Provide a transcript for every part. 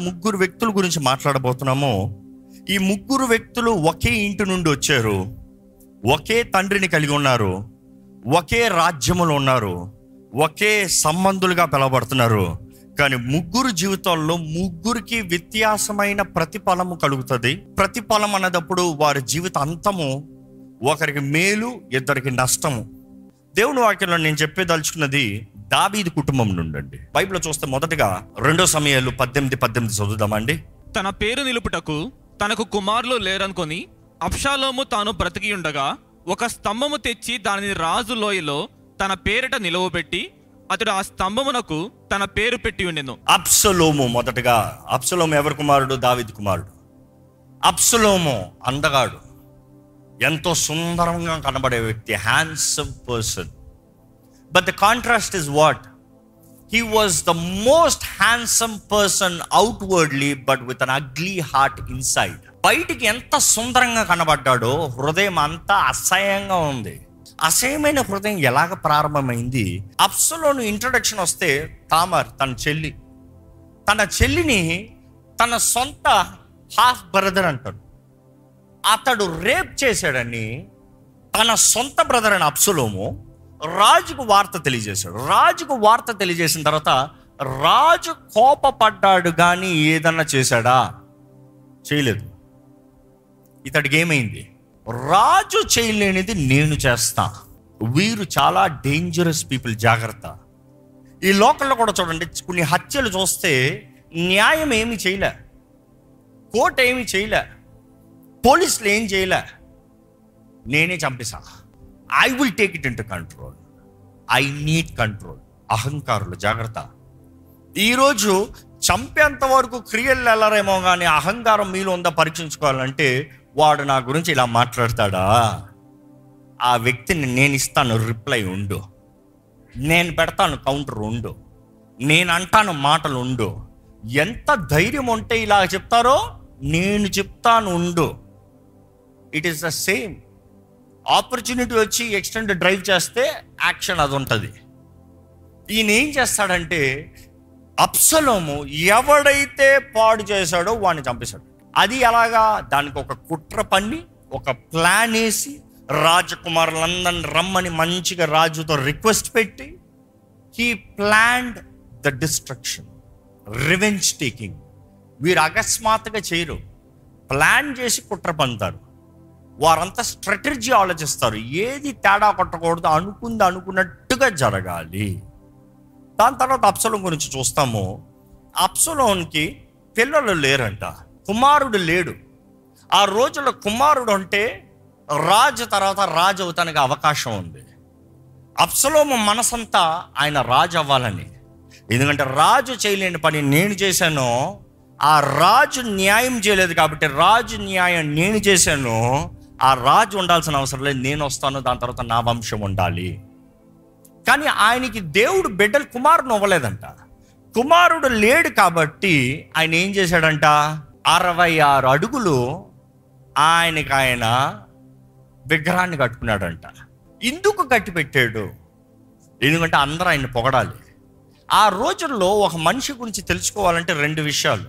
ముగ్గురు వ్యక్తుల గురించి మాట్లాడబోతున్నాము. ఈ ముగ్గురు వ్యక్తులు ఒకే ఇంటి నుండి వచ్చారు. ఒకే తండ్రిని కలిగి ఉన్నారు. ఒకే రాజ్యములో ఉన్నారు. ఒకే సంబంధులుగా పిలవబడుతున్నారు. కానీ ముగ్గురు జీవితాల్లో ముగ్గురికి వ్యత్యాసమైన ప్రతిఫలము కలుగుతుంది. ప్రతిఫలం అన్నదప్పుడు వారి జీవిత అంతము ఒకరికి మేలు ఇద్దరికి నష్టము. దేవుని వాక్యంలో నేను చెప్పేదలుచుకున్నది దావీదు కుటుంబం నుండి బైబిల్ చూస్తే మొదటగా రెండో సమయాలు పద్దెనిమిది పద్దెనిమిది చదువుదామండి. తన పేరు నిలుపుటకు తనకు కుమారులు లేరనుకొని అప్షాలోము తాను బ్రతికి ఉండగా ఒక స్తంభము తెచ్చి దానిని రాజు లోయలో తన పేరిట నిలువబెట్టి అతడు ఆ స్తంభమునకు తన పేరు పెట్టి ఉండెను. అప్సలోము మొదటగా అప్సలోము ఎవరి కుమారుడు? దావీదు కుమారుడు. అప్సలోము అందగాడు. ఎంతో సుందరంగా కనబడే వ్యక్తి handsome person but the contrast is what he was the most handsome person outwardly but with an ugly heart inside బయటికి ఎంత సుందరంగా కనబడ్డాడో హృదయం అంతా అసహ్యంగా ఉంది. అసహ్యమైన హృదయం ఎలాగ ప్రారంభమైంది? అప్సలోను ఇంట్రొడక్షన్ వస్తే తామర్ తన చెల్లి తన చెల్లిని తన సొంత హాఫ్ బ్రదర్ అంటాడు. అతడు రేప్ చేశాడని తన సొంత బ్రదర్ అని అప్సులోము రాజుకు వార్త తెలియజేశాడు. రాజుకు వార్త తెలియజేసిన తర్వాత రాజు కోపపడ్డాడు కానీ ఏదన్నా చేశాడా? చేయలేదు. ఇతడికి ఏమైంది? రాజు చేయలేనిది నేను చేస్తా. వీరు చాలా డేంజరస్ పీపుల్ జాగ్రత్త. ఈ లోకల్లో కూడా చూడండి కొన్ని హత్యలు చూస్తే న్యాయం ఏమి చేయలే. కోర్టు ఏమి చేయలే. పోలీసులు ఏం చేయలే. నేనే చంపేశా I will take it into control I need control అహంకారులు జాగ్రత్త. ఈరోజు చంపేంత వరకు క్రియలు వెళ్ళరేమో కానీ అహంకారం మీలో ఉందా పరీక్షించుకోవాలంటే వాడు నా గురించి ఇలా మాట్లాడతాడా? ఆ వ్యక్తిని నేను ఇస్తాను రిప్లై ఉండు. నేను పెడతాను కౌంటర్ ఉండు. నేను అంటాను మాటలు ఉండు. ఎంత ధైర్యం ఉంటే ఇలా చెప్తారో నేను చెప్తాను ఉండు. It is the same opportunity వచ్చి ఎక్స్టెండ్ డ్రైవ్ చేస్తే యాక్షన్ అది ఉంటుంది. ఈయన ఏం చేస్తాడంటే అప్సలోము ఎవడైతే పాడు చేశాడో వాడిని చంపేశాడు. అది ఎలాగా? దానికి ఒక కుట్ర పన్ని ఒక ప్లాన్ వేసి రాజకుమారులందరిని రమ్మని మంచిగా రాజుతో రిక్వెస్ట్ పెట్టి he planned the destruction revenge taking. వీరు అకస్మాత్తుగా చేయరు. ప్లాన్ చేసి కుట్ర పంతారు. వారంతా స్ట్రాటజీ ఆలోచిస్తారు ఏది తేడా కొట్టకూడదు అనుకుంది అనుకున్నట్టుగా జరగాలి. దాని తర్వాత అప్సలం గురించి చూస్తాము. అప్సలోన్కి పిల్లలు లేరంట. కుమారుడు లేడు. ఆ రోజుల్లో కుమారుడు అంటే రాజు తర్వాత రాజు అవుతానికి అవకాశం ఉంది. అప్సలోము మనసంతా ఆయన రాజు అవ్వాలని. ఎందుకంటే రాజు చేయలేని పని నేను చేశాను ఆ రాజు న్యాయం చేయలేదు కాబట్టి రాజు న్యాయం నేను చేశాను ఆ రాజు ఉండాల్సిన అవసరం లేదు నేను వస్తాను దాని తర్వాత నా వంశం ఉండాలి. కానీ ఆయనకి దేవుడు బిడ్డలు కుమారుని ఇవ్వలేదంట కుమారుడు లేడు కాబట్టి ఆయన ఏం చేశాడంట? అరవై ఆరు అడుగులు ఆయనకి ఆయన విగ్రహాన్ని కట్టుకున్నాడంట. ఇందుకు కట్టిపెట్టాడు. ఎందుకంటే అందరూ ఆయన పొగడాలి. ఆ రోజుల్లో ఒక మనిషి గురించి తెలుసుకోవాలంటే రెండు విషయాలు.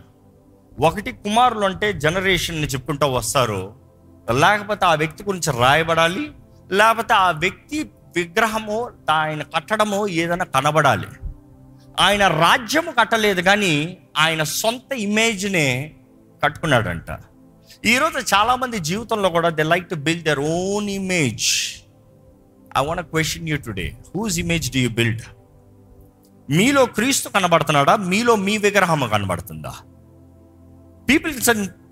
ఒకటి కుమారులు అంటే జనరేషన్ని చెప్పుకుంటూ వస్తారు. లేకపోతే ఆ వ్యక్తి గురించి రాయబడాలి లేకపోతే ఆ వ్యక్తి విగ్రహము ఆయన కట్టడము ఏదైనా కనబడాలి. ఆయన రాజ్యము కట్టలేదు కానీ ఆయన సొంత ఇమేజ్నే కట్టుకున్నాడంట. ఈరోజు చాలామంది జీవితంలో కూడా they like to build their own image I want question you today whose image do you build మీలో క్రీస్తు కనబడుతున్నాడా? మీలో మీ విగ్రహము కనబడుతుందా? People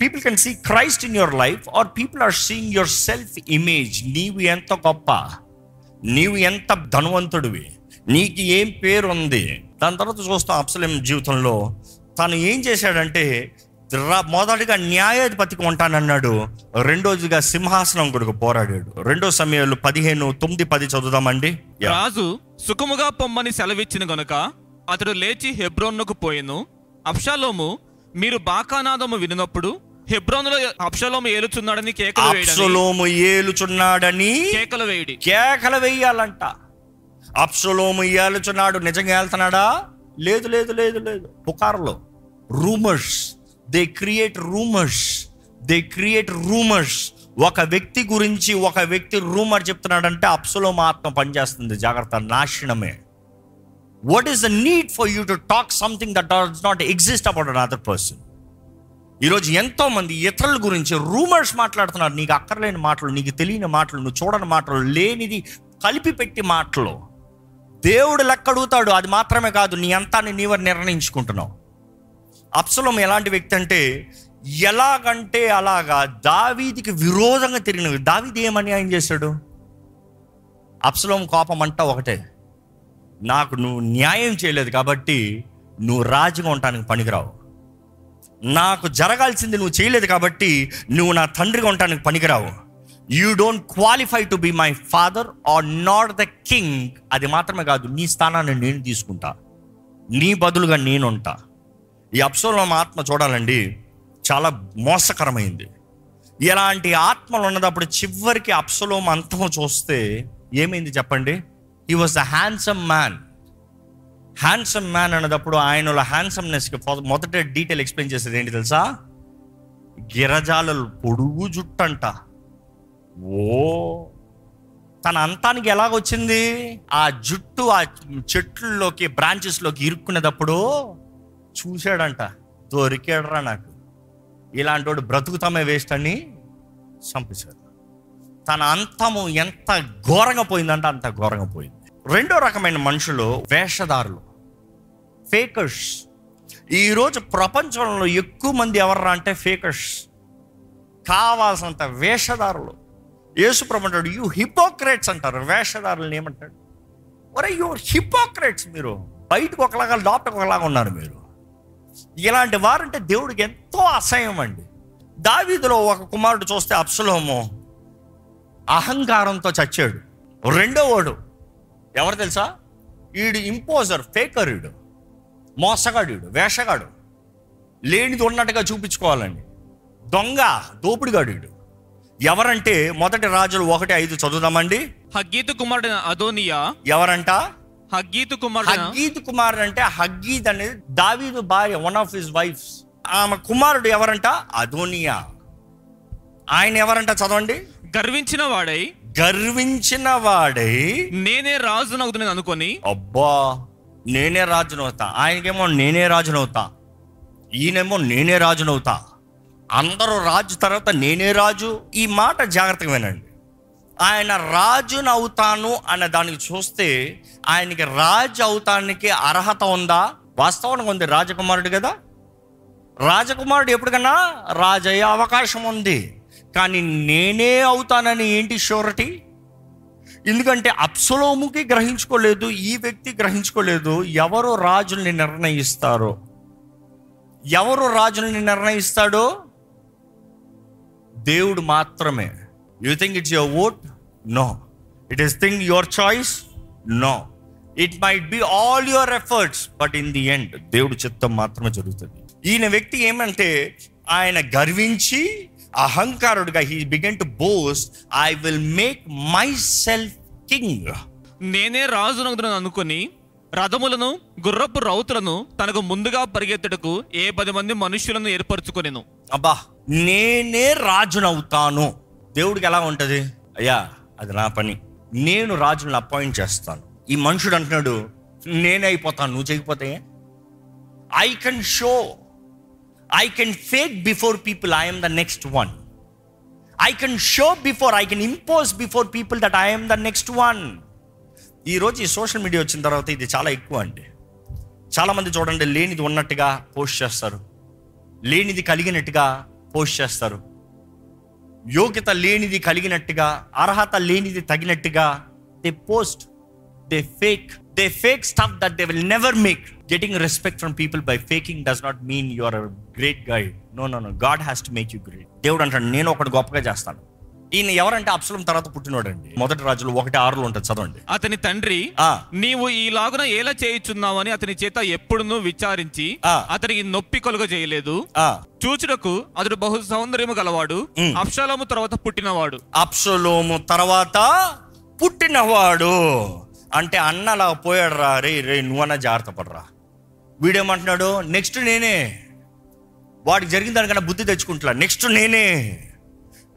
people can see Christ in your life are people are seeing your self image నీవు ఎంత గొప్ప నీవు ఎంత ధనవంతుడివి నీకు ఏం పేరు ఉంది దాని తర్వాత చూస్తాం అప్సలేం జీవితంలో తను ఏం చేశాడంటే మొదటిగా న్యాయాధిపతికి ఉంటానన్నాడు రెండోదిగా సింహాసనం కొడుకు పోరాడాడు. రెండో సమయంలో పదిహేను తొమ్మిది పది చదువుదామండి. రాజు సుఖముగా పొమ్మని సెలవిచ్చిన గనుక అతడు లేచి హెబ్రోన్నుకు పోయిను. అప్షాలోము మీరు బాకానాదము వినినప్పుడు హెబ్రోనులో అప్షాలోము ఏలుచున్నాడని కేకలు అప్సలోము ఏలుచున్నాడని కేకలు వేయడి. కేకలు వెయ్యాలంట అప్సలోము ఏలుచున్నాడు. నిజంగా వెళ్తున్నాడా లేదు లేదు లేదు లేదు. పుకారులో. Rumours. They create rumours. They create rumours. ఒక వ్యక్తి గురించి ఒక వ్యక్తి రూమర్ చెప్తున్నాడంటే అప్సులోమ ఆత్మ పనిచేస్తుంది. జాగ్రత్త. నాశనమే. What is the need for you to talk something that does not exist about another person ఈరోజు ఎంతో మంది ఇతరుల గురించి రూమర్స్ మాట్లాడుతున్నారు. నీకు అక్కర్లేని మాటలు నీకు తెలియని మాటలు నువ్వు చూడని మాటలు లేనిది కలిపి పెట్టి మాటలు. దేవుడు లెక్క అడుగుతాడు అది మాత్రమే కాదు నీ అంతాన్ని నీవర్ నిర్ణయించుకుంటున్నావు. అప్సలం ఎలాంటి వ్యక్తి అంటే ఎలాగంటే అలాగా దావీదికి విరోధంగా తిరిగిన దావీది ఏమని ఆయన చేశాడు? అప్సలం కోపం అంటా ఒకటే. నాకు నువ్వు న్యాయం చేయలేదు కాబట్టి నువ్వు రాజుగా ఉండటానికి పనికిరావు. నాకు జరగాల్సింది నువ్వు చేయలేదు కాబట్టి నువ్వు నా తండ్రిగా ఉండటానికి పనికిరావు. You don't qualify to be my father are not the king అది మాత్రమే కాదు నీ స్థానాన్ని నేను తీసుకుంటా. నీ బదులుగా నేనుంటా ఈ అప్సోలం ఆత్మ చూడాలండి చాలా మోసకరమైంది. ఇలాంటి ఆత్మలు ఉన్నదప్పుడు చివరికి అప్సలోం అంతం చూస్తే ఏమైంది చెప్పండి? He was the handsome man handsome man అన్నదప్పుడు ఆయనలో హ్యాండ్సమ్నెస్కి మొదట డీటెయిల్ ఎక్స్ప్లెయిన్ చేసేది ఏంటి తెలుసా? గిరజాలలు పొడుగు జుట్టంట. ఓ! తన అంతానికి ఎలాగొచ్చింది? ఆ జుట్టు ఆ చెట్లలోకి బ్రాంచెస్లోకి ఇరుక్కునేటప్పుడు చూశాడంట. దొరికాడరా నాకు. ఇలాంటి వాడు బ్రతుకుతామే వేస్ట్ అని చంపేశాడు తన అంతము ఎంత ఘోరంగా పోయిందంటే అంత ఘోరంగా పోయింది. రెండో రకమైన మనుషులు వేషధారులు ఫేకర్స్ ఈరోజు ప్రపంచంలో ఎక్కువ మంది ఎవర్రా అంటే ఫేకర్స్ కావాల్సినంత వేషధారులు. యేసుప్రభు అంటాడు యూ హిపోక్రేట్స్ అంటారు. వేషధారులను ఏమంటాడు? ఒరే యూ హిపోక్రేట్స్ మీరు. బయటకు ఒకలాగా లోపలికి ఒకలాగా ఉన్నారు మీరు. ఇలాంటి వారంటే దేవుడికి ఎంతో అసహ్యం అండి. దావీదులో ఒక కుమారుడు చూస్తే అప్సలోము అహంకారంతో చచ్చాడు. రెండో వాడు. ఎవరు తెలుసా? ఈడు ఇంపోజర్ ఫేకర్ ఈడు. మోసగాడు వేషగాడు. లేనిది ఉన్నట్టుగా చూపించుకోవాలండి. దొంగ దోపిడిగాడు ఈడు. ఎవరంటే మొదటి రాజులు ఒకటి ఐదు చదువుదామండి. హగ్గీతు కుమారుడైన అదోనియా? ఎవరంట? హగ్గీతు కుమారుడైన హగ్గీద్ కుమారుడు అంటే హగ్గీద్ అనేది దావీదు భార్య వన్ ఆఫ్ హిస్ వైఫ్స్ ఆమె కుమారుడు ఎవరంట? అదోనియా. ఆయన ఎవరంట చదవండి? గర్వించిన వాడై గర్వించిన వాడై నేనే రాజునవుతున్నాను అనుకొని అబ్బా నేనే రాజునవుతా. ఆయనకేమో నేనే రాజునవుతా. ఈయనేమో నేనే రాజునవుతా. అందరూ రాజు తర్వాత నేనే రాజు. ఈ మాట జాగ్రత్తగా వినండి. ఆయన రాజును అవుతాను అనే దానికి చూస్తే ఆయనకి రాజు అవుతానికి అర్హత ఉందా? వాస్తవానికి ఉంది రాజకుమారుడు కదా. రాజకుమారుడు ఎప్పటికన్నా రాజు అయ్యే అవకాశం ఉంది. కానీ నేనే అవుతానని ఏంటి షూరిటీ? ఎందుకంటే అప్సలోముకి గ్రహించుకోలేదు ఈ వ్యక్తి గ్రహించుకోలేదు ఎవరు రాజుల్ని నిర్ణయిస్తారో. ఎవరు రాజుల్ని నిర్ణయిస్తాడో? దేవుడు మాత్రమే. You think it's your vote no it is think your choice no it might be all your efforts but in the end దేవుడు చిత్తం మాత్రమే జరుగుతుంది. ఈయన వ్యక్తి ఏమంటే ఆయన గర్వించి అహంకారుడిగా he began to boast I will make myself king నేనే రాజునవుతున్నాను అనుకొని రథములను గుర్రపు రౌతులను తనకు ముందుగా పరిగెత్తుటకు ఏ పది మంది మనుష్యులను ఏర్పరచుకొనెను. అబ్బా నేనే రాజునవుతాను. దేవుడికి ఎలా ఉంటుంది? అయ్యా అది నా పని. నేను రాజుని అపాయింట్ చేస్తాను. ఈ మనుషుడు అంటున్నాడు నేనే అయిపోతాను నువ్వు చేయకపోతే? I can show I can fake before people I'm the next one I can show before I can impose before people that I'm the next one ఈరోజు ఈ సోషల్ మీడియా వచ్చిన తర్వాత ఇది చాలా ఎక్కువ అండి. చాలామంది చూడండి లేనిది ఉన్నట్టుగా పోస్ట్ చేస్తారు. లేనిది కలిగినట్టుగా పోస్ట్ చేస్తారు. యోగ్యత లేనిది కలిగినట్టుగా అర్హత లేనిది తగినట్టుగా they post they fake they fake stuff that they will never make getting respect from people by faking does not mean you are great guide no no no God has to make you great దేవుడు అంటాడు నేను ఒకటి గొప్పగా చేస్తాను. ఈయన ఎవరంటే అప్సలం తర్వాత పుట్టినోడు అండి మొదటి రాజులు ఒకటి ఆరులో ఉంటుంది చదవండి. అతని తండ్రి ఆ. నీవు ఈ లాగున ఎలా చేయుచున్నావని అతని చేత ఎప్పుడునూ విచారించి ఆ. అతనికి నొప్పి కలుగ చేయలేదు. చూచుటకు అతడు బహు సౌందర్యము గలవాడు. ఉమ్. అప్షాలోము తర్వాత పుట్టినవాడు. అప్సలోము తర్వాత పుట్టినవాడు. అంటే అన్నలా పోయాడు రా రే రే నువ్వన్నా జాగ్రత్త పడరా. వీడేమంటున్నాడు? నెక్స్ట్ నేనే. వాడికి జరిగిన దానికన్నా బుద్ధి తెచ్చుకుంటున్నా. నెక్స్ట్ నేనే.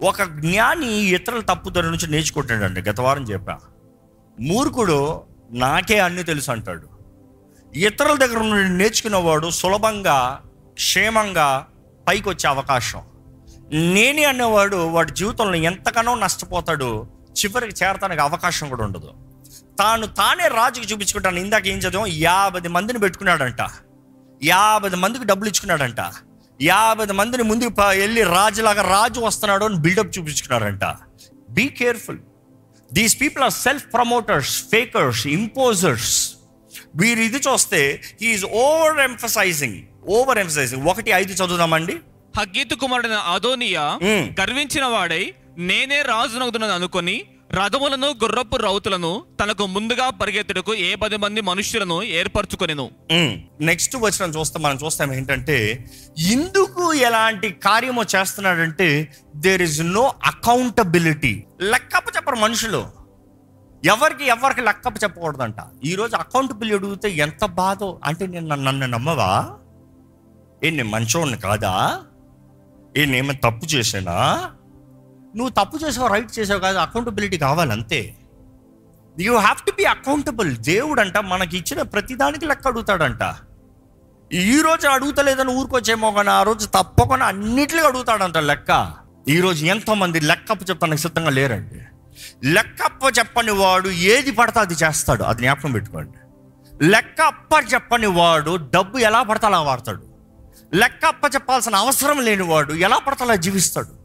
ఒక జ్ఞాని ఇతరుల తప్పుదారి నుంచి నేర్చుకుంటాడండి. గత వారం చెప్పా. మూర్ఖుడు నాకే అన్ని తెలుసు అంటాడు. ఇతరుల దగ్గర నుండి నేర్చుకున్నవాడు సులభంగా క్షేమంగా పైకి వచ్చే అవకాశం. నేనే అనేవాడు వాడి జీవితంలో ఎంతగానో నష్టపోతాడు. చివరికి చేరటానికి అవకాశం కూడా ఉండదు. తాను తానే రాజుకి చూపించుకుంటాను. ఇందాక ఏం చదివాం? యాభై మందిని పెట్టుకున్నాడంట. యాభై మందికి డబ్బులు ఇచ్చుకున్నాడంట. యాభై మందిని ముందుకు వెళ్ళి రాజులాగా రాజు వస్తున్నాడు అని buildup చూపించుకున్నాడంట. Be careful these people are self promoters fakers imposers వీరు ఇది చూస్తే he is over emphasising over emphasising ఒకటి ఐదు చదువుదామండి. హగ్గీతు కుమారుడైన అదోనియా. గర్వించిన వాడై నేనే రాజునగుదునని అనుకొని రథములను గుర్రపు రౌతులను తనకు ముందుగా పరిగెత్తుటకు ఏ పది మంది మనుష్యులను ఏర్పరచుకొనిను? నెక్స్ట్ వచ్చిన చూస్తాం మనం చూస్తాం ఏంటంటే ఎందుకు ఎలాంటి కార్యము చేస్తున్నాడంటే దేర్ ఇస్ నో అకౌంటబిలిటీ లెక్కప్ప చెప్పరు మనుషులు. ఎవరికి ఎవరికి లెక్కప్ప చెప్పకూడదంట. ఈరోజు అకౌంటబిలిటీ అడిగితే ఎంత బాధో అంటే నేను నన్ను నమ్మవా? ఏ నేను మంచోడిని కాదా? ఏ నేమైనా తప్పు చేసానా నువ్వు తప్పు చేసావు రైట్ చేసావు కాదు అకౌంటబిలిటీ కావాలి అంతే you have to be accountable దేవుడు అంట మనకి ఇచ్చిన ప్రతిదానికి లెక్క అడుగుతాడంట. ఈ రోజు అడుగుతలేదని ఊరుకొచ్చేమో కానీ ఆ రోజు తప్పకుండా అన్నిటికీ అడుగుతాడంట లెక్క. ఈరోజు ఎంతోమంది ఎంతో మంది లెక్కప్ప చెప్పడానికి సిద్ధంగా లేరండి. లెక్కప్ప చెప్పని వాడు ఏది పడతా అది చేస్తాడు అది జ్ఞాపకం పెట్టుకోండి. లెక్క అప్ప చెప్పని వాడు డబ్బు ఎలా పడతా అలా వాడతాడు. లెక్క అప్ప చెప్పాల్సిన అవసరం లేని వాడు ఎలా పడతా అలా జీవిస్తాడు.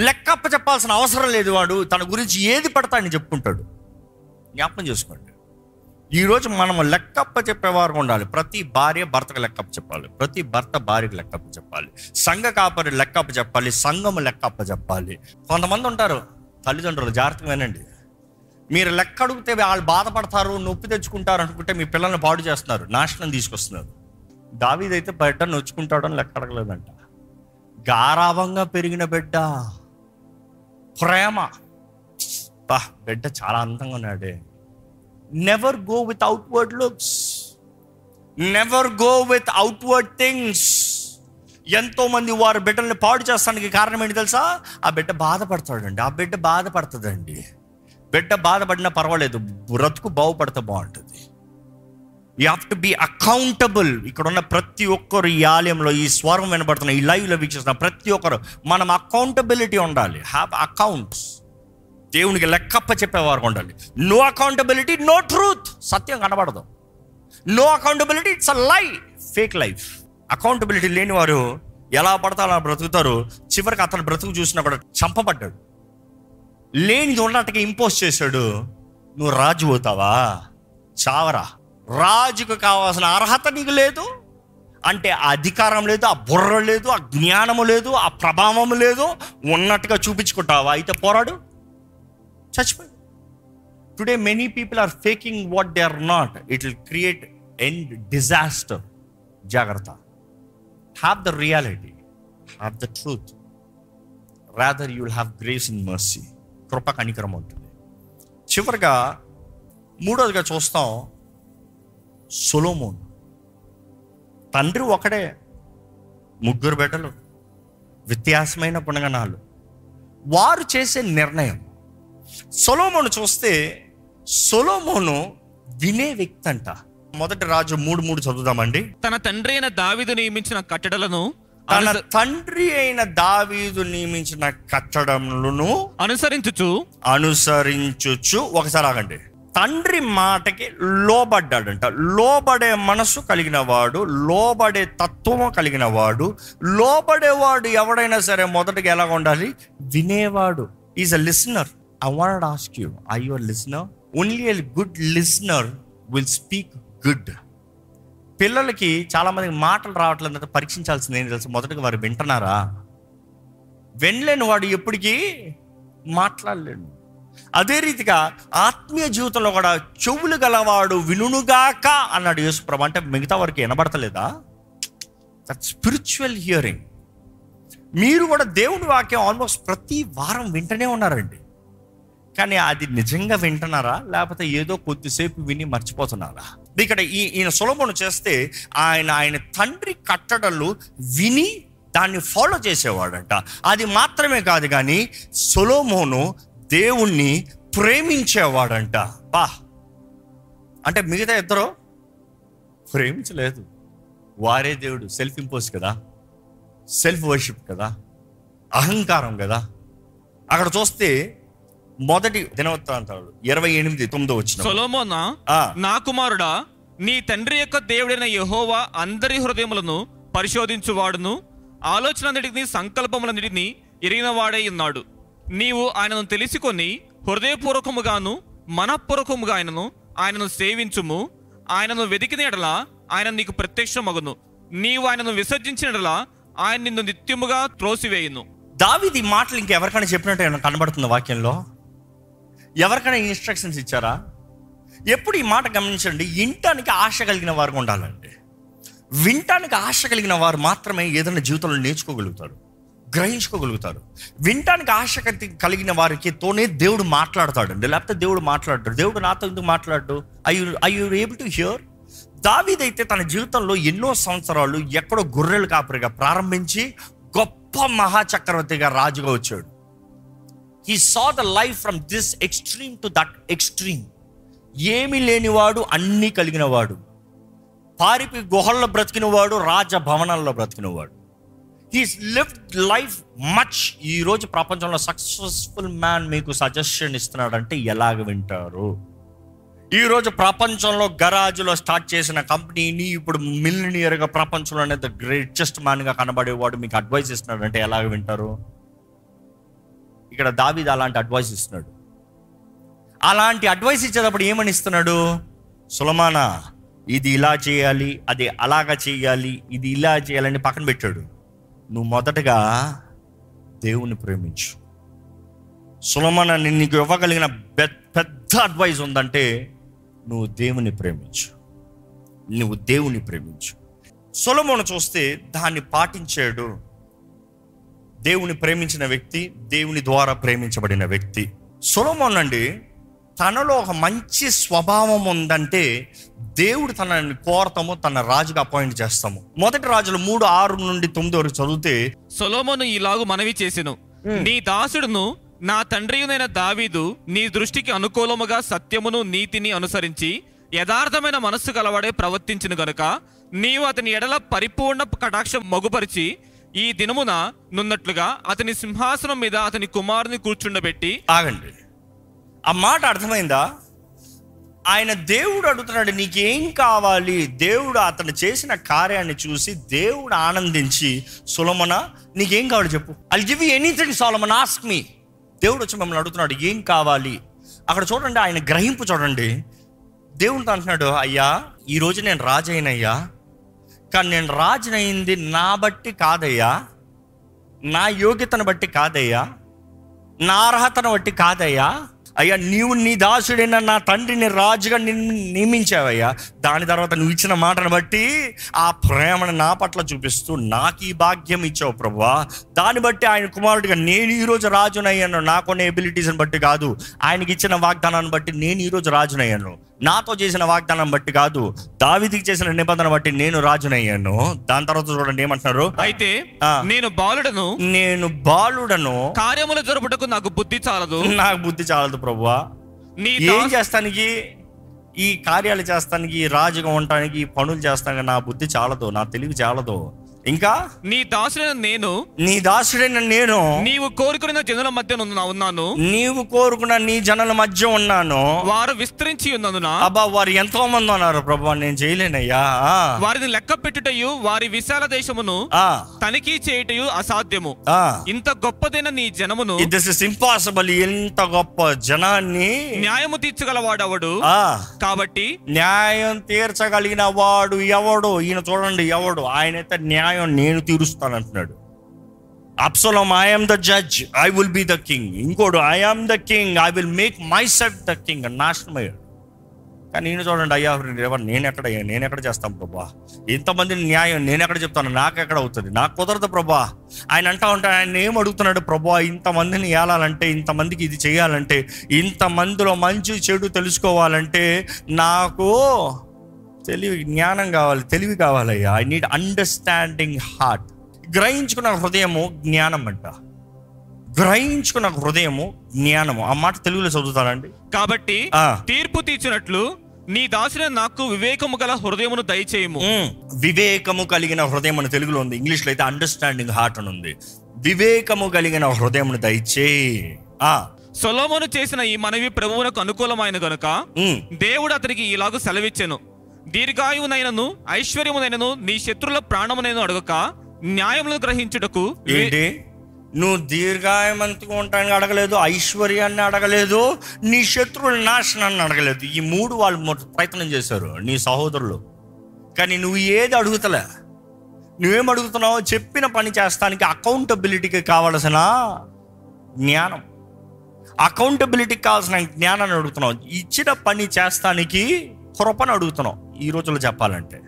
లెక్కప్ప చెప్పాల్సిన అవసరం లేదు వాడు. తన గురించి ఏది పడతా అని చెప్పుకుంటాడు. జ్ఞాపకం చేసుకోండి. ఈరోజు మనం లెక్కప్ప చెప్పేవారు ఉండాలి. ప్రతి భార్య భర్తకు లెక్కప్ప చెప్పాలి. ప్రతి భర్త భార్యకు లెక్కప్ప చెప్పాలి. సంఘ కాపరి లెక్కప్ప చెప్పాలి. సంఘము లెక్కప్ప చెప్పాలి. కొంతమంది ఉంటారు తల్లిదండ్రులు జాగ్రత్తగా వినండి మీరు లెక్క అడిగితే వాళ్ళు బాధపడతారు నొప్పి తెచ్చుకుంటారు అనుకుంటే మీ పిల్లల్ని పాడు చేస్తున్నారు నాశనం తీసుకొస్తున్నారు. దావీదైతే బిడ్డ నొచ్చుకుంటాడని లెక్క అడగలేదంట. గారాభంగా పెరిగిన బిడ్డ. ప్రేమ. బా బిడ్డ చాలా అందంగా ఉన్నాడే. Never go with outward looks never go with outward things ఎంతో మంది బిడ్డల్ని పాడు చేస్తానికి కారణం ఏంటి తెలుసా? ఆ బిడ్డ బాధపడతాడండి. ఆ బిడ్డ బాధపడుతుందండి. బిడ్డ బాధపడినా పర్వాలేదు. బ్రతుకు బాగుపడితే బాగుంటుంది. You have to be accountable ఇక్కడ ఉన్న ప్రతి ఒక్కరు ఈ ఆలయంలో ఈ స్వరం వినబడుతున్న ఈ లైవ్లో వీక్షిస్తున్న ప్రతి ఒక్కరు మనం అకౌంటబిలిటీ ఉండాలి. హ్యావ్ అకౌంట్స్ దేవునికి లెక్కప్ప చెప్పేవారు ఉండాలి. నో అకౌంటబిలిటీ నో ట్రూత్ సత్యం కనబడదు. నో అకౌంటబిలిటీ ఇట్స్ అ లై ఫేక్ లైఫ్ అకౌంటబిలిటీ లేని వారు ఎలా పడతారో అలా బ్రతుకుతారు? చివరికి అతను బ్రతుకు చూసినా కూడా చంపబడ్డాడు. లేనిది ఉన్నట్టుగా ఇంపోజ్ చేశాడు. నువ్వు రాజు అవుతావా? చావరా? రాజుకు కావాల్సిన అర్హత నీకు లేదు. అంటే ఆ అధికారం లేదు ఆ బుర్ర లేదు ఆ జ్ఞానము లేదు ఆ ప్రభావము లేదు. ఉన్నట్టుగా చూపించుకుంటావా? అయితే పోరాడు. చచ్చిపోయి today many people are faking what they are not it will create and disaster జాగ్రత్త. Have the reality have the truth rather you will have grace in mercy కృప కనికరం ఉంటుంది చివరిగా మూడోదిగా చూస్తాం. సొలోమోన్. తండ్రి ఒకడే. ముగ్గురు బిడ్డలు. వ్యత్యాసమైన గుణగణాలు. వారు చేసే నిర్ణయం. సొలోమోను చూస్తే సొలోమోను వినే వ్యక్తి అంట మొదటి రాజు మూడు మూడు చదువుదామండి. తన తండ్రి అయిన దావిదు నియమించిన కట్టడలను తన తండ్రి అయిన దావీదు నియమించిన కట్టడములను అనుసరించుచు అనుసరించుచు. ఒకసారి ఆగండి. తండ్రి మాటకి లోబడ్డాడంట. లోబడే మనసు కలిగిన వాడు లోబడే తత్వము కలిగిన వాడు లోబడేవాడు ఎవడైనా సరే మొదటగా ఎలా ఉండాలి? వినేవాడు. Is a listener I want ask you I your listener only a good listener will speak good పిల్లలకి చాలామందికి మాటలు రావట్లేదు పరీక్షించాల్సింది ఏం తెలుసు? మొదటగా వారు వింటున్నారా? వినలేని వాడు ఎప్పటికీ మాట్లాడలేడు. అదే రీతిగా ఆత్మీయ జీవితంలో కూడా చెవులు గలవాడు వినుగాక అన్నాడు యేసుప్రభు. అంటే మిగతా వరకు వినబడతలేదా? దట్ స్పిరిచువల్ హియరింగ్ మీరు కూడా దేవుడి వాక్యం ఆల్మోస్ట్ ప్రతి వారం వింటనే ఉన్నారండి. కానీ అది నిజంగా వింటున్నారా? లేకపోతే ఏదో కొద్దిసేపు విని మర్చిపోతున్నారా? ఇక్కడ ఈ ఈయన సులభను చేస్తే ఆయన ఆయన తండ్రి కట్టడలు విని దాన్ని ఫాలో చేసేవాడంట. అది మాత్రమే కాదు కానీ సొలోమోను దేవుణ్ణి ప్రేమించేవాడంట. బా. అంటే మిగతా ఇద్దరు ప్రేమించలేదు. వారే దేవుడు. సెల్ఫ్ ఇంపోజ్ కదా. సెల్ఫ్ వర్షిప్ కదా. అహంకారం కదా. అక్కడ చూస్తే మొదటి దినవృత్తాంతాలు ఇరవై ఎనిమిది తొమ్మిదో వచ్చిన సొలోమోనా. నా కుమారుడా నీ తండ్రి యొక్క దేవుడైన యెహోవా అందరి హృదయములను పరిశోధించువాడును. ఆలోచనన్నిటిని సంకల్పములన్నిటిని ఎరిగిన వాడై ఉన్నాడు. నీవు ఆయనను తెలుసుకొని హృదయపూర్వకముగాను మనఃపూర్వకముగా ఆయనను ఆయనను సేవించుము. ఆయనను వెతికిన ఎడల ఆయన నీకు ప్రత్యక్షమగును. నీవు ఆయనను విసర్జించిన ఆయన నిన్ను నిత్యముగా త్రోసివేయును. దావిది మాటలు ఇంకెవరికైనా చెప్పినట్టు ఏమైనా కనబడుతుంది వాక్యంలో? ఎవరికైనా ఇన్స్ట్రక్షన్స్ ఇచ్చారా? ఎప్పుడు ఈ మాట గమనించండి ఇంటానికి ఆశ కలిగిన వారు ఉండాలండి. వినటానికి ఆశ కలిగిన వారు మాత్రమే ఏదైనా జీవితంలో నేర్చుకోగలుగుతారు. గ్రహించుకోగలుగుతారు. వినటానికి ఆశ కలిగిన వారికి తోనే దేవుడు మాట్లాడతాడండి. లేకపోతే దేవుడు మాట్లాడతాడు దేవుడు నాతో ఎందుకు మాట్లాడు I I you able to hear దావీదైతే తన జీవితంలో ఎన్నో సంవత్సరాలు ఎక్కడో గొర్రెలు కాపరిగా ప్రారంభించి గొప్ప మహాచక్రవర్తిగా రాజుగా వచ్చాడు. He saw the life from this extreme to that extreme ఏమీ లేనివాడు అన్నీ కలిగినవాడు. పారిపి గుహల్లో బ్రతికినవాడు రాజభవనాల్లో బ్రతికినవాడు. హీస్ లివ్డ్ లైఫ్ మచ్ ఈ రోజు ప్రపంచంలో సక్సెస్ఫుల్ మ్యాన్ మీకు సజెషన్ ఇస్తున్నాడంటే ఎలాగ వింటారు? ఈ రోజు ప్రపంచంలో గరాజులో స్టార్ట్ చేసిన కంపెనీని ఇప్పుడు మిలినియర్గా ప్రపంచంలోనే ద గ్రేటెస్ట్ మ్యాన్గా కనబడేవాడు మీకు అడ్వైస్ ఇస్తున్నాడంటే ఎలాగ వింటారు? ఇక్కడ దావీద్ అలాంటి అడ్వైస్ ఇస్తున్నాడు. అలాంటి అడ్వైస్ ఇచ్చేటప్పుడు ఏమని ఇస్తున్నాడు? సులమానా ఇది ఇలా చేయాలి అది అలాగా చేయాలి ఇది ఇలా చేయాలని పక్కన పెట్టాడు. నువ్వు మొదటగా దేవుని ప్రేమించు. సులమన నీకు ఇవ్వగలిగిన పెద్ద పెద్ద ఉందంటే నువ్వు దేవుని ప్రేమించు. నువ్వు దేవుని ప్రేమించు. సులమను చూస్తే దాన్ని పాటించాడు దేవుని ప్రేమించిన వ్యక్తి దేవుని ద్వారా ప్రేమించబడిన వ్యక్తి. సొలమోన్ అండి తనలో ఒక మంచి స్వభావం ఉందంటే దేవుడు తనని కోరతాము తన రాజుగా అపాయింట్ చేస్తాము. మొదటి రాజులు మూడు ఆరు నుండి తొమ్మిది వరకు చదివితే సొలోమోను ఈలాగు మనవి చేసెను. నీ దాసుడును నా తండ్రియునైన దావీదు నీ దృష్టికి అనుకూలముగా సత్యమును నీతిని అనుసరించి యథార్థమైన మనస్సు కలవాడే ప్రవర్తించిన గనుక నీవు అతని ఎడల పరిపూర్ణ కటాక్షం మగుపరిచి ఈ దినమున నున్నట్లుగా అతని సింహాసనం మీద అతని కుమారుని కూర్చుండబెట్టి ఆగండి. ఆ మాట అర్థమైందా? ఆయన దేవుడు అడుగుతున్నాడు నీకేం కావాలి? దేవుడు అతను చేసిన కార్యాన్ని చూసి దేవుడు ఆనందించి సులమన నీకేం కావాలి చెప్పు. I give you anything Solomon ask me దేవుడు వచ్చి మిమ్మల్ని అడుగుతున్నాడు ఏం కావాలి? అక్కడ చూడండి ఆయన గ్రహింపు చూడండి. దేవుడితో అంటున్నాడు అయ్యా ఈ రోజు నేను రాజైనయ్యా. కానీ నేను రాజునైంది నా బట్టి కాదయ్యా. నా యోగ్యతను బట్టి కాదయ్యా. నా అర్హతను బట్టి కాదయ్యా. అయ్యా నీవు నీ దాసుడైన నా తండ్రిని రాజుగా నిన్ను నియమించావయ్యా. దాని తర్వాత నువ్వు ఇచ్చిన మాటను బట్టి ఆ ప్రేమను నా పట్ల చూపిస్తూ నాకు ఈ భాగ్యం ఇచ్చావు ప్రభువా. దాన్ని బట్టి ఆయన కుమారుడిగా నేను ఈరోజు రాజునయ్యాను. నాకున్న ఎబిలిటీస్ని బట్టి కాదు. ఆయనకి ఇచ్చిన వాగ్దానాన్ని బట్టి నేను ఈరోజు రాజునయ్యాను. నాతో చేసిన వాగ్దానం బట్టి కాదు. దావిదికి చేసిన నిబంధన బట్టి నేను రాజునయ్యాను. దాని తర్వాత చూడండి ఏమంటున్నారు? అయితే. నేను బాలుడను నేను బాలుడను కార్యములు జరుపుటకు నాకు బుద్ధి చాలదు. నాకు బుద్ధి చాలదు ప్రభువా. నీ ఏం చేస్తానికి? ఈ కార్యాలు చేస్తానికి రాజుగా ఉండటానికి ఈ పనులు చేస్తానికి నా బుద్ధి చాలదు నా తెలివి చాలదు. ఇంకా? నీ దాసుడైన నేను నీ దాసుడైన నేను నీవు కోరుకున్న జనుల మధ్య నున్న- ఉన్నాను. నీవు కోరుకున్న నీ జనుల మధ్య ఉన్నాను. వారు విస్తరించి ఉన్నందున అబ్బా వారు ఎంతో మంది ఉన్నారు ప్రభు నేను చేయలేనయ్యా. వారిని లెక్క పెట్టుటయు వారి విశాల దేశమును తనిఖీ చేయుటయు అసాధ్యము. ఇంత గొప్పదైన నీ జనమును దిస్ ఇస్ ఇంపాసిబుల్ ఎంత గొప్ప జనాన్ని న్యాయము తీర్చగలవాడవడు? ఆ. కాబట్టి న్యాయం తీర్చగలిగిన వాడు ఎవడు? ఈయన చూడండి ఎవడు? ఆయనైతే న్యాయం న్యాయం నేను తీరుస్తాను అంటున్నాడు Absalom I'm the judge I will be the king ఇంకోడు I'm the king I will make myself the king నాశనమయ్యాడు. కానీ నేను చూడండి అయ్యా ఎవరు నేను ఎక్కడ నేను ఎక్కడ చేస్తాను ప్రభా? ఇంతమంది న్యాయం నేను ఎక్కడ చెప్తాను? నాకు ఎక్కడ అవుతుంది? నాకు కుదరదు ప్రభా. ఆయన అంటా ఉంటాడు ఆయన ఏం అడుగుతున్నాడు ప్రభా? ఇంతమందిని ఏలాలంటే ఇంతమందికి ఇది చేయాలంటే ఇంతమందిలో మంచి చెడు తెలుసుకోవాలంటే నాకు తెలివి జ్ఞానం కావాలి తెలివి కావాలయ్యా. ఐ నీడ్ అండర్స్టాండింగ్ హార్ట్ గ్రహించుకున్న హృదయము జ్ఞానం అంట. గ్రహించుకున్న హృదయము జ్ఞానము. ఆ మాట తెలుగులో చదువుతానండి కాబట్టి. తీర్పు తీర్చినట్లు నీ దాసిన నాకు వివేకము గల హృదయమును దయచేయము. వివేకము కలిగిన హృదయం అని తెలుగులో ఉంది. ఇంగ్లీష్లో అయితే అండర్స్టాండింగ్ హార్ట్ అని ఉంది. వివేకము కలిగిన హృదయమును దయచే. ఆ. సొలోమోను చేసిన ఈ మనవి ప్రభువునకు అనుకూలమైన గనుక. దేవుడు అతనికి ఇలాగ సెలవిచ్చెను. దీర్ఘాయువునైనను ఐశ్వర్యమునైనను నీ శత్రుల ప్రాణమునైనా అడగక న్యాయములను గ్రహించుటకు ఏంటి? నువ్వు దీర్ఘాయమంతుగా ఉంటానని అడగలేదు ఐశ్వర్యాన్ని అడగలేదు నీ శత్రువుల నాశనాన్ని అడగలేదు. ఈ మూడు వాళ్ళు ప్రయత్నం చేశారు నీ సహోదరులు. కానీ నువ్వు ఏది అడుగుతలే? నువ్వేం అడుగుతున్నావో చెప్పిన పని చేస్తానికి అకౌంటబిలిటీకి కావలసిన జ్ఞానం. అకౌంటబిలిటీకి కావాల్సిన జ్ఞానాన్ని అడుగుతున్నావు. ఇచ్చిన పని చేస్తానికి కృపను అడుగుతున్నావు. ఈ రోజుల్లో చెప్పాలంటే.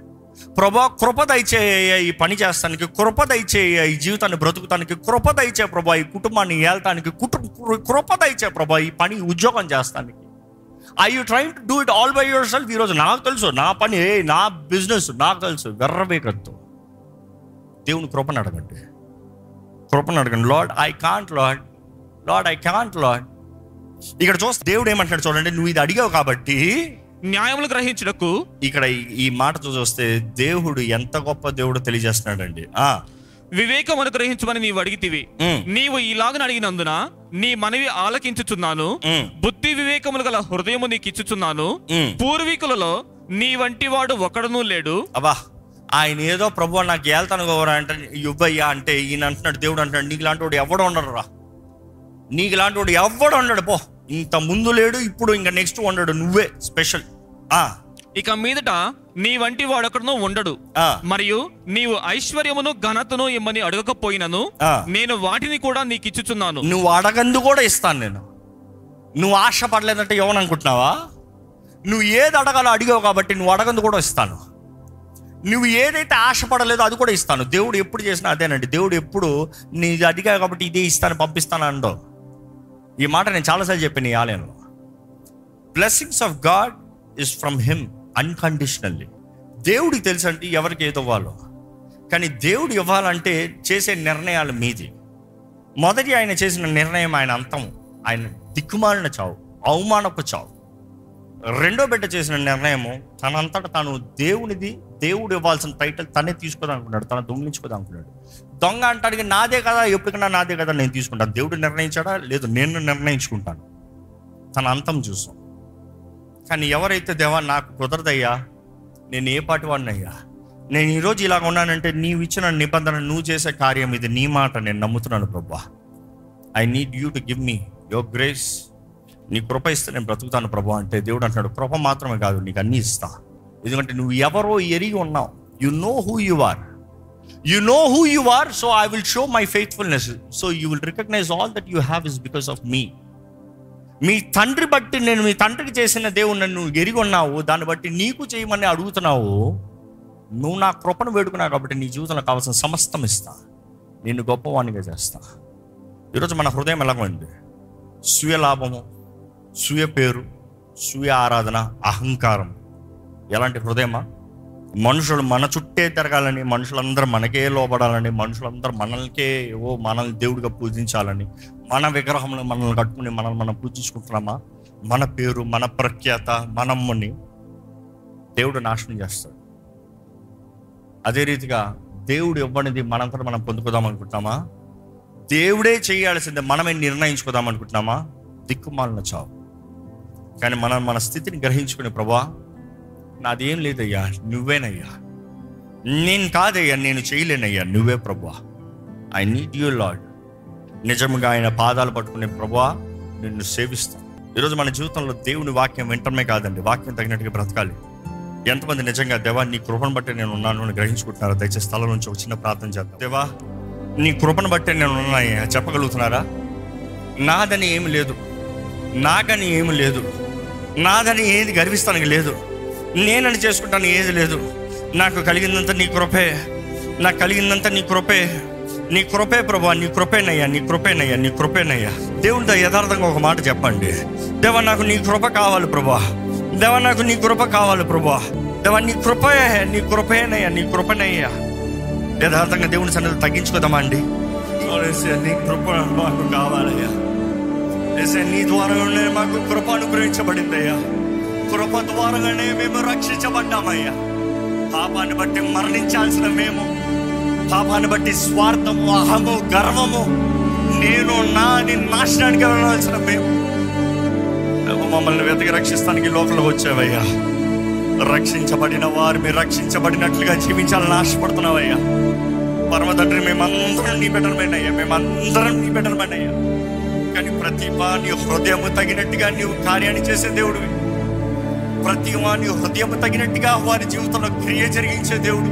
ప్రభా కృప దయచేయ ఈ పని చేస్తానికి కృప దయచేయ ఈ జీవితాన్ని బ్రతుకుతానికి కృప దయచే ప్రభా ఈ కుటుంబాన్ని ఏళ్తానికి కుటుంబ కృప దయచే ప్రభా ఈ పని ఉద్యోగం చేస్తానికి. I you try to do it all by yourself ఈరోజు నాకు తెలుసు నా పని నా బిజినెస్ నాకు తెలుసు వెర్రవేగద్దు దేవుని కృపను అడగండి. కృపను అడగండి. Lord I can't lord lord I can't lord ఇక్కడ చూస్తే దేవుడు ఏమంటాడు చూడండి నువ్వు ఇది అడిగావు కాబట్టి న్యాయములు గ్రహించుటకు ఇక్కడ ఈ- మాట చూస్తే దేవుడు ఎంత గొప్ప దేవుడు తెలియజేస్తున్నాడండి. ఆ. వివేకమును గ్రహించమని నీవు అడిగితివి. నీవు ఇలాగని అడిగినందున నీ మనవి ఆలకించుచున్నాను. బుద్ధి వివేకములు గల హృదయము నీకు ఇచ్చుచున్నాను. పూర్వీకులలో నీ వంటి వాడు ఒకడునూ లేడు. అబ్బా ఆయన ఏదో ప్రభు నాకు ఏళ్తాను గౌరా అంటే ఇవ్వయ్యా అంటే ఈయన అంటున్నాడు దేవుడు అంటున్నాడు నీకు లాంటి వాడు ఎవడు ఉండడు రా. నీకు లాంటి వాడు ఎవడు ఉండడు పో. ఇంత ముందు లేడు ఇప్పుడు ఇంకా నెక్స్ట్ ఉండడు నువ్వే స్పెషల్ ఆ. ఇక మీదట నీ వంటి వాడొకడును ఉండడు. మరియు నీవు ఐశ్వర్యమును ఘనతను ఇమ్మని అడగకపోయినను. నేను వాటిని కూడా నీకు ఇచ్చుచున్నాను నువ్వు అడగందు కూడా ఇస్తాను నేను. నువ్వు ఆశపడలేదంటే ఎవరు అనుకుంటున్నావా నువ్వు ఏది అడగాలో అడిగావు కాబట్టి నువ్వు అడగందు కూడా ఇస్తాను. నువ్వు ఏదైతే ఆశపడలేదో అది కూడా ఇస్తాను. దేవుడు ఎప్పుడు చేసినా అదేనండి. దేవుడు ఎప్పుడు నీ అడిగా కాబట్టి ఇదే ఇస్తాను పంపిస్తాను అండో ఈ మాట నేను చాలాసార్లు చెప్పాను ఈ ఆలయంలో. Blessings of God is from him unconditionally దేవుడికి తెలుసు అంటే ఎవరికి ఏది ఇవ్వాలో. కానీ దేవుడు ఇవ్వాలంటే చేసే నిర్ణయాలు మీది. మొదటి ఆయన చేసిన నిర్ణయం ఆయన అంతం. ఆయన దిక్కుమాలిన చావు అవమానపు చావు. రెండో బిడ్డ చేసిన నిర్ణయము తనంతట తాను దేవునిది దేవుడు ఇవ్వాల్సిన టైటిల్ తనే తీసుకోదాం అనుకున్నాడు తన దొంగిలించుకోదాం అనుకున్నాడు దొంగ అంటాడికి నాదే కదా ఎప్పటికైనా నాదే కదా నేను తీసుకుంటాను. దేవుడు నిర్ణయించాడా? లేదు నేను నిర్ణయించుకుంటాను. తన అంతం చూసాం. కానీ ఎవరైతే దేవా నాకు కుదరదయ్యా నేను ఏ పాటి వాడినయ్యా నేను ఈరోజు ఇలాగ ఉన్నానంటే నీవు ఇచ్చిన నిబంధన నువ్వు చేసే కార్యం ఇది నీ మాట నేను నమ్ముతున్నాను ప్రభా. I need you to give me your grace నీ కృప ఇస్తే నేను బ్రతుకుతాను ప్రభు అంటే దేవుడు అంటున్నాడు కృప మాత్రమే కాదు నీకు అన్నీ ఇస్తా. ఎందుకంటే నువ్వు ఎవరో ఎరిగి ఉన్నావు. You know who you are you know who you are so I will show my faithfulness so you will recognise all that you have is because of me మీ తండ్రి బట్టి నేను మీ తండ్రికి చేసిన దేవుడు నన్ను ఎరిగి ఉన్నావు దాన్ని బట్టి నీకు చేయమని అడుగుతున్నావు. నువ్వు నా కృపను వేడుకున్నావు కాబట్టి నీ జీవితంలో కావాల్సిన సమస్తం ఇస్తా. నిన్ను గొప్పవాణిగా చేస్తా. ఈరోజు మన హృదయం ఎలాగ ఉంది స్వీయ లాభము స్వీయ పేరు స్వీయ ఆరాధన అహంకారం. ఎలాంటి హృదయమా? మనుషులు మన చుట్టే తిరగాలని మనుషులందరూ మనకే లోపడాలని మనుషులందరూ మనల్కే ఓ మనల్ని దేవుడిగా పూజించాలని మన విగ్రహంలో మనల్ని కట్టుకుని మనల్ని మనం పూజించుకుంటున్నామా? మన పేరు మన ప్రఖ్యాత మనమ్మని దేవుడు నాశనం చేస్తాడు. అదే రీతిగా దేవుడు ఇవ్వనిది మనంతా మనం పొందుకుందాం అనుకుంటున్నామా? దేవుడే చేయాల్సిందే మనమే నిర్ణయించుకుందాం అనుకుంటున్నామా? దిక్కుమాలిన చావు. కానీ మనం మన స్థితిని గ్రహించుకునే ప్రభా నాదేం లేదయ్యా నువ్వేనయ్యా. నేను కాదయ్యా నేను చేయలేనయ్యా నువ్వే ప్రభా. ఐ నీడ్ యూ లాడ్ నిజంగా ఆయన పాదాలు పట్టుకునే ప్రభా నిన్ను సేవిస్తాను ఈరోజు మన జీవితంలో దేవుని వాక్యం వింటమే కాదండి వాక్యం తగినట్టుగా బ్రతకాలి. ఎంతమంది నిజంగా దేవా నీ కృపను బట్టి నేను ఉన్నాను అని గ్రహించుకుంటున్నారా? దయచేసి స్థలం నుంచి ఒక చిన్న ప్రార్థన చేద్దాం. దేవా నీ కృపను బట్టి నేను ఉన్నాయా చెప్పగలుగుతున్నారా? నాదని ఏమి లేదు. నాకని ఏమి లేదు. నాదని ఏది గర్విస్తానికి లేదు. నేనని చేసుకుంటాను ఏది లేదు. నాకు కలిగిందంత నీ కృపే. నాకు కలిగిందంత నీ కృపే. నీ కృపే ప్రభా నీ కృపేనయ్యా నీ కృపేనయ్యా నీ కృపేనయ్యా. దేవుడితో యథార్థంగా ఒక మాట చెప్పండి. దేవా నాకు నీ కృప కావాలి ప్రభా దేవా నాకు నీ కృప కావాలి ప్రభా దేవా నీ కృపే నీ కృపేనయ్యా నీ కృపనయ్యా. యథార్థంగా దేవుని సన్నిధి తగ్గించుకోదామా అండి? నీ కృప నాకు కావాలయ్యా. ఏసయ్య, నీ ద్వారానే మాకు కృప అనుగ్రహించబడిందయ్యా. కృప ద్వారానే మేము రక్షించబడ్డామయ్యా. పాపాన్ని బట్టి మరణించాల్సిన మేము పాపాన్ని బట్టి స్వార్థము అహము గర్వము నేను నా అని నాశనానికి వెళ్ళాల్సిన మేము. నువ్వు మమ్మల్ని వెతకి రక్షిస్తానికి లోపల వచ్చావయ్యా. రక్షించబడిన వారు మీరు రక్షించబడినట్లుగా జీవించాలని ఆశపడుతున్నావయ్యా. పరమ తండ్రి మేమందరం నీ బెటర్మెంట్ అయ్యా మేమందరం నీ బెటర్మెంట్ అయ్యా కానీ ప్రతి నీ హృదయం తగినట్టుగా నీవు కార్యాన్ని చేసే దేవుడివి. ప్రతి నీ హృదయం తగినట్టుగా వారి జీవితంలో క్రియ జరిగించే దేవుడు.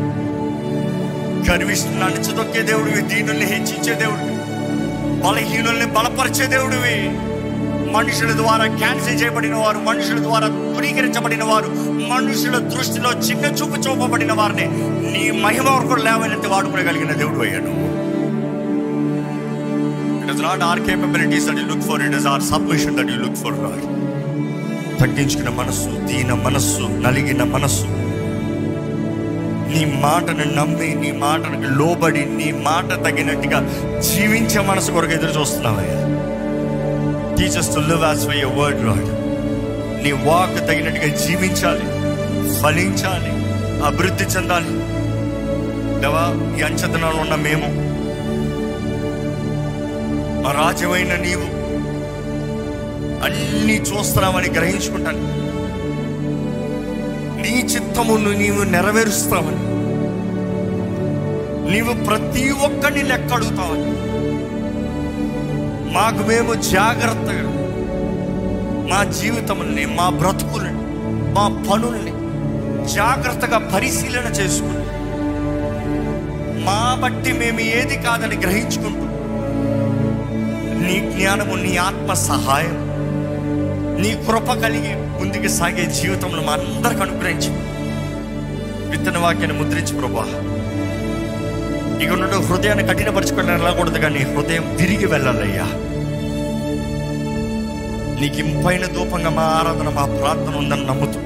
గర్విష్ఠులను అణిచదొక్కే దేవుడివి దీనుల్ని హెచ్చించే దేవుడివి. బలహీనుల్ని బలపరిచే దేవుడివి. మనుషుల ద్వారా క్యాన్సిల్ చేయబడిన వారు మనుషుల ద్వారా దూరీకరించబడిన వారు మనుషుల దృష్టిలో చిన్న చూపు చూపబడిన వారిని నీ మహిమ వరకు లేవనెత్తి వాడుకోగలిగిన దేవుడు అయ్యాను it is not our capabilities that you look for it is our submission that you look for lord తగ్గించుకున్న మనస్సు దీన మనస్సు నలిగిన మనస్సు. నీ మాటను నమ్మి నీ మాటను లోబడి నీ మాట తగినట్టుగా జీవించే మనసు కొరకు ఎదురు చూస్తున్నావయ్యా. Teachers to live as per word lord నీ వాక్ తగినట్టుగా జీవించాలి ఫలించాలి అభివృద్ధి చెందాలి. దేవా ఈ అంచతనాలు ఉన్న మేము రాజ్యమైన నీవు. అన్ని చూస్తున్నామని గ్రహించుకుంటాను. నీ చిత్తమును నీవు నెరవేరుస్తావని. నీవు ప్రతి ఒక్కరిని లెక్క అడుగుతావని. మాకు మేము జాగ్రత్తగా మా జీవితముల్ని మా బ్రతుకుల్ని మా పనుల్ని జాగ్రత్తగా పరిశీలన చేసుకుని మా బట్టి మేము ఏది కాదని గ్రహించుకుంటాం నీ జ్ఞానము నీ ఆత్మ సహాయం నీ కృప కలిగి ముందుకు సాగే జీవితంలో మా అందరికి అనుగ్రహించి. విత్తన వాక్యాన్ని ముద్రించి ప్రభా. ఇక నుండి హృదయాన్ని కఠినపరచుకొని వెళ్ళకూడదు కానీ హృదయం తిరిగి వెళ్ళాలయ్యా. నీకు ఇంపైన దూపంగా మా ఆరాధన మా ప్రార్థన ఉందని నమ్ముతూ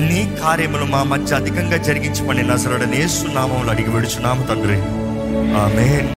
నీ కార్యములు మా మధ్య అధికంగా జరిగించమని నజరడనేస్తున్నామని అడిగి విడుచున్నాము తండ్రి. ఆమె